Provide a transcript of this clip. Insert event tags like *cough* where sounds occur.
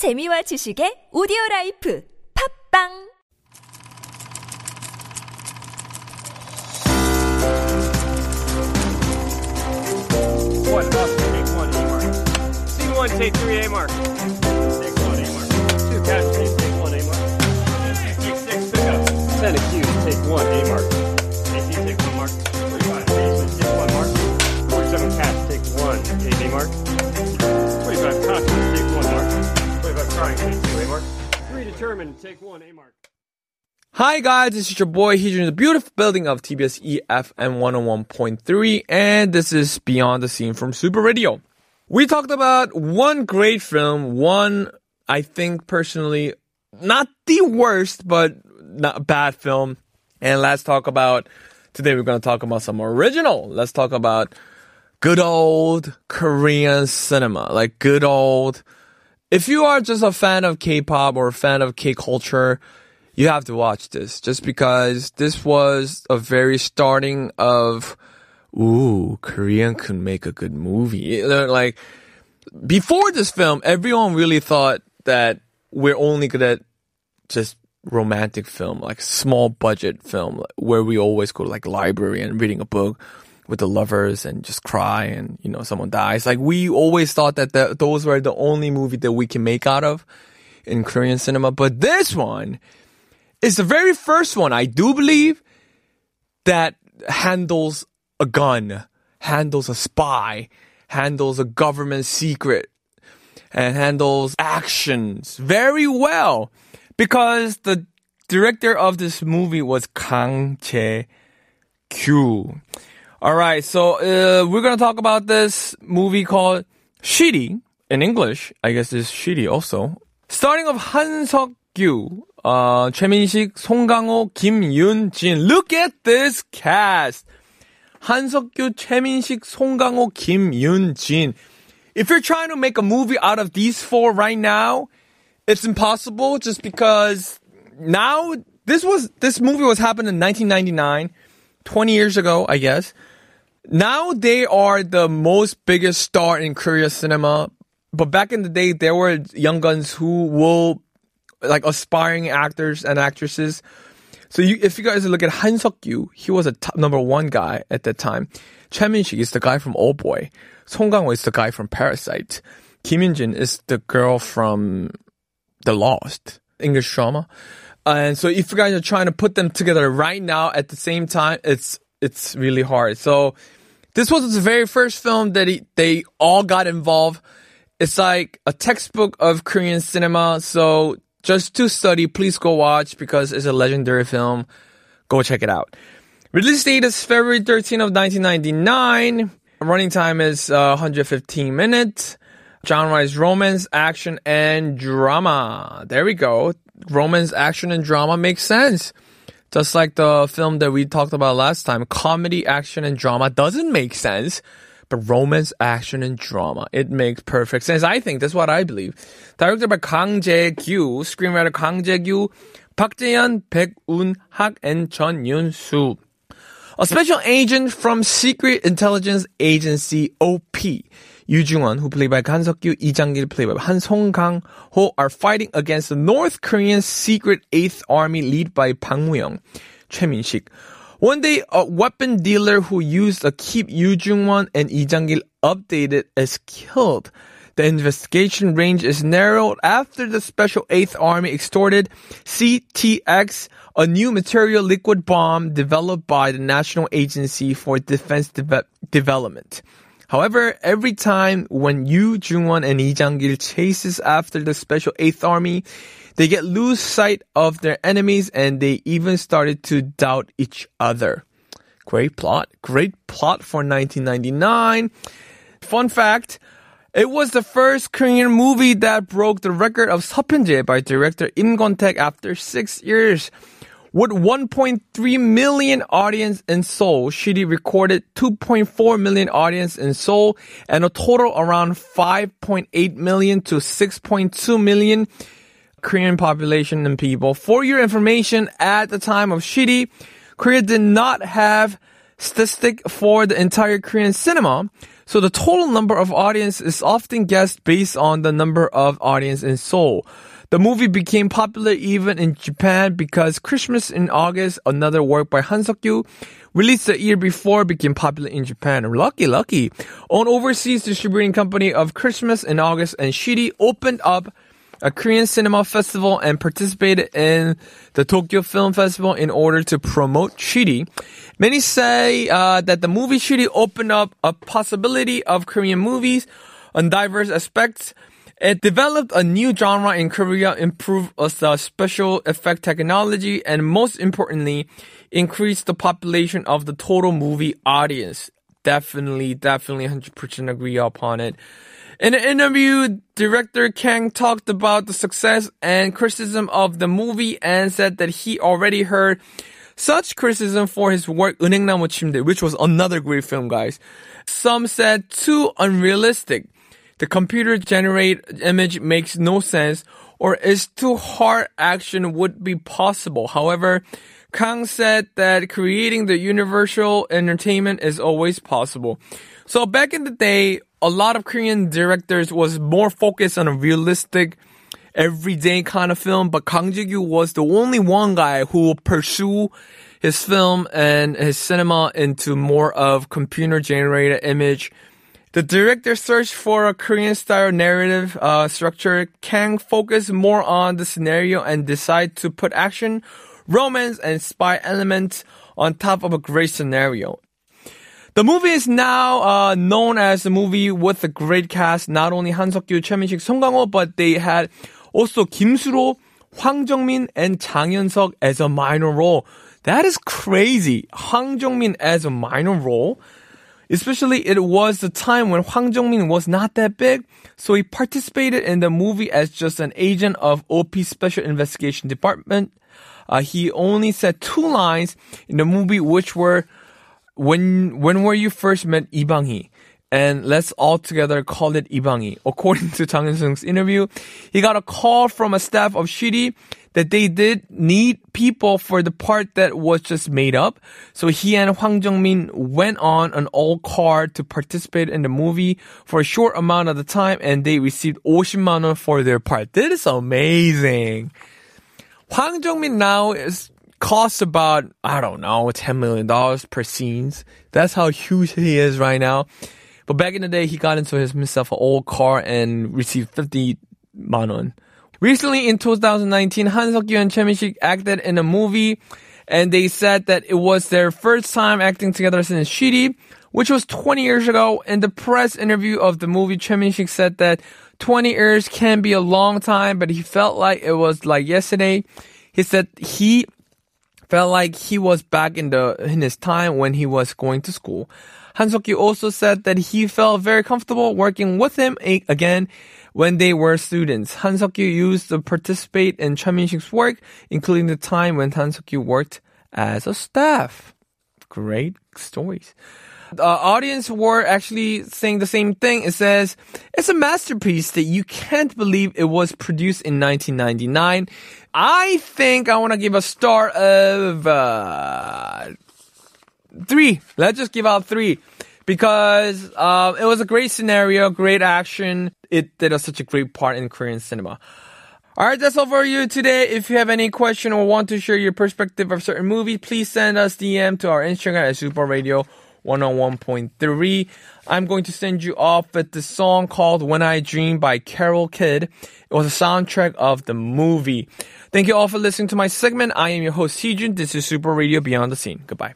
재미와 지식의 오디오 라이프 팝빵 One, up, take one, A mark. Scene one, take three, A mark. Take one, A mark. Two, catch, take, one, A mark. Take six, pick up. Ten, accused, take one, A mark. Determined, take one, A mark. Hi guys, this is your boy here in the beautiful building of TBS EFM 101.3 and this is Beyond the Scene from Super Radio. We talked about one great film, one I think personally not the worst but not bad film. And let's talk about today we're going to talk about some original. Let's talk about good old Korean cinema, like good old if you are just a fan of K-pop or a fan of K-culture, you have to watch this just because this was a very starting of ooh korean can make a good movie. Like before this film everyone really thought that we're only good at just romantic film like small budget film where we always go to like library and reading a book with the lovers and just cry and you know someone dies. Like we always thought that the, those were the only movie that we can make out of in korean cinema. But this one is the very first one, I do believe, that handles a gun, handles a spy, handles a government secret, and handles actions very well. Because the director of this movie was Kang all right, so uh, we're gonna talk about this movie called Shiri in English. I guess it's Shiri also. Starting of 한석규, uh, Kim Yun-jin. Look at this cast. 한석규, Kim Yun-jin. If you're trying to make a movie out of these four right now, it's impossible just because now this was this movie was happened in 1999 20 years ago, I guess. Now they are the most biggest star in Korea cinema. But back in the day, there were young guns who will like aspiring actors and actresses. So you, if you guys look at Han Seok-gyu, he was a top number one guy at that time. Choi Min-sik is the guy from Old Boy. Song Kang-ho is the guy from Parasite. Kim Yun-jin is the girl from The Lost, English drama. And so if you guys are trying to put them together right now at the same time, it's it's really hard. So this was the very first film that he, they all got involved. It's like a textbook of Korean cinema. So just to study, please go watch because it's a legendary film. Go check it out. Release date is February 13th of 1999. Running time is uh, 115 minutes. Genre romance, action, and drama. There we go. Romance, action, and drama makes sense. Just like the film that we talked about last time, comedy, action, and drama doesn't make sense. But romance, action, and drama, it makes perfect sense. I think that's what I believe. Directed by Kang Jae-kyu, screenwriter Kang Jae-kyu, Park Jae-hyun, Baek Un-hak, and Chun Yun-soo. A special agent from Secret Intelligence Agency OP, Jung-won, who played by Han Seok-gyu, Lee Jang-gil, played by Han Song-kang, who are fighting against the North Korean Secret Eighth Army led by Bang Woo-young, Choi Min-sik. One day, a weapon dealer who used to keep Yu Jung-won and Lee Jang-gil updated is killed. The investigation range is narrowed after the Special 8th Army extorted CTX, a new material liquid bomb developed by the National Agency for Defense Deve- Development. However, every time when Yu Jung-won and Lee Jang-gil chases after the Special 8th Army, they get lose sight of their enemies and they even started to doubt each other. Great plot. Great plot for 1999. Fun fact. It was the first Korean movie that broke the record of Seopyeonjae by director Im Kwon-taek after six years. With 1.3 million audience in Seoul, Shiri recorded 2.4 million audience in Seoul and a total around 5.8 million to 6.2 million Korean population and people. For your information, at the time of Shiri, Korea did not have statistic for the entire Korean cinema. So the total number of audience is often guessed based on the number of audience in Seoul. The movie became popular even in Japan because Christmas in August, another work by Han Seok-kyu, released the year before, became popular in Japan. Lucky, lucky. Own overseas distributing company of Christmas in August and Shiri opened up a Korean cinema festival and participated in the Tokyo Film Festival in order to promote Shiri. Many say uh, that the movie Shiri opened up a possibility of Korean movies on diverse aspects. It developed a new genre in Korea, improved the uh, special effect technology, and most importantly, increased the population of the total movie audience. Definitely, definitely 100% agree upon it. In an interview, director Kang talked about the success and criticism of the movie and said that he already heard such criticism for his work Eunhaengnamu Chimdae, which was another great film, guys. Some said too unrealistic. The computer generated image makes no sense or is too hard action would be possible. However, Kang said that creating the universal entertainment is always possible. So back in the day, a lot of Korean directors was more focused on a realistic, everyday kind of film, but Kang Ji-gyu was the only one guy who will pursue his film and his cinema into more of computer generated image. The director searched for a Korean style narrative uh, structure. Kang focused more on the scenario and decided to put action, romance, and spy elements on top of a great scenario. The movie is now uh, known as a movie with a great cast. Not only Han Seok-kyu, Choi Min-sik, Song Kang-ho, but they had also Kim Soo-ro, Hwang Jung-min, and Chang Yeon-seok as a minor role. That is crazy. Hwang Jung-min as a minor role. Especially it was the time when Hwang Jung-min was not that big, so he participated in the movie as just an agent of OP Special Investigation Department. Uh, he only said two lines in the movie, which were when when were you first met Lee? And let's all together call it Bang-hee. According *laughs* to Chang Yeon-seok's interview, he got a call from a staff of Shiri that they did need people for the part that was just made up. So he and Hwang Jung-min went on an all-car to participate in the movie for a short amount of the time and they received 50만 won for their part. That is amazing. Hwang Jung-min now is costs about, I don't know, $10 million per scenes. That's how huge he is right now. But back in the day, he got into his, himself an old car and received 50 manon. Recently in 2019, Han Seok-kyu and Choi Min-sik acted in a movie and they said that it was their first time acting together since Shiri, which was 20 years ago. In the press interview of the movie, Choi Min-sik said that 20 years can be a long time, but he felt like it was like yesterday. He said he felt like he was back in the in his time when he was going to school. Han Seok-kyu also said that he felt very comfortable working with him again when they were students. Han Seok-kyu used to participate in Choi Min-sik's work, including the time when Han Seok-kyu worked as a staff. Great stories. The audience were actually saying the same thing. It says, it's a masterpiece that you can't believe it was produced in 1999. I think I want to give a star of uh, three. Let's just give out three because uh, it was a great scenario, great action. It did a, such a great part in Korean cinema. All right, that's all for you today. If you have any question or want to share your perspective of certain movie, please send us DM to our Instagram at Super Radio 101.3. I'm going to send you off with the song called When I Dream by Carol Kidd. It was a soundtrack of the movie. Thank you all for listening to my segment. I am your host, Heejun. This is Super Radio Beyond the Scene. Goodbye.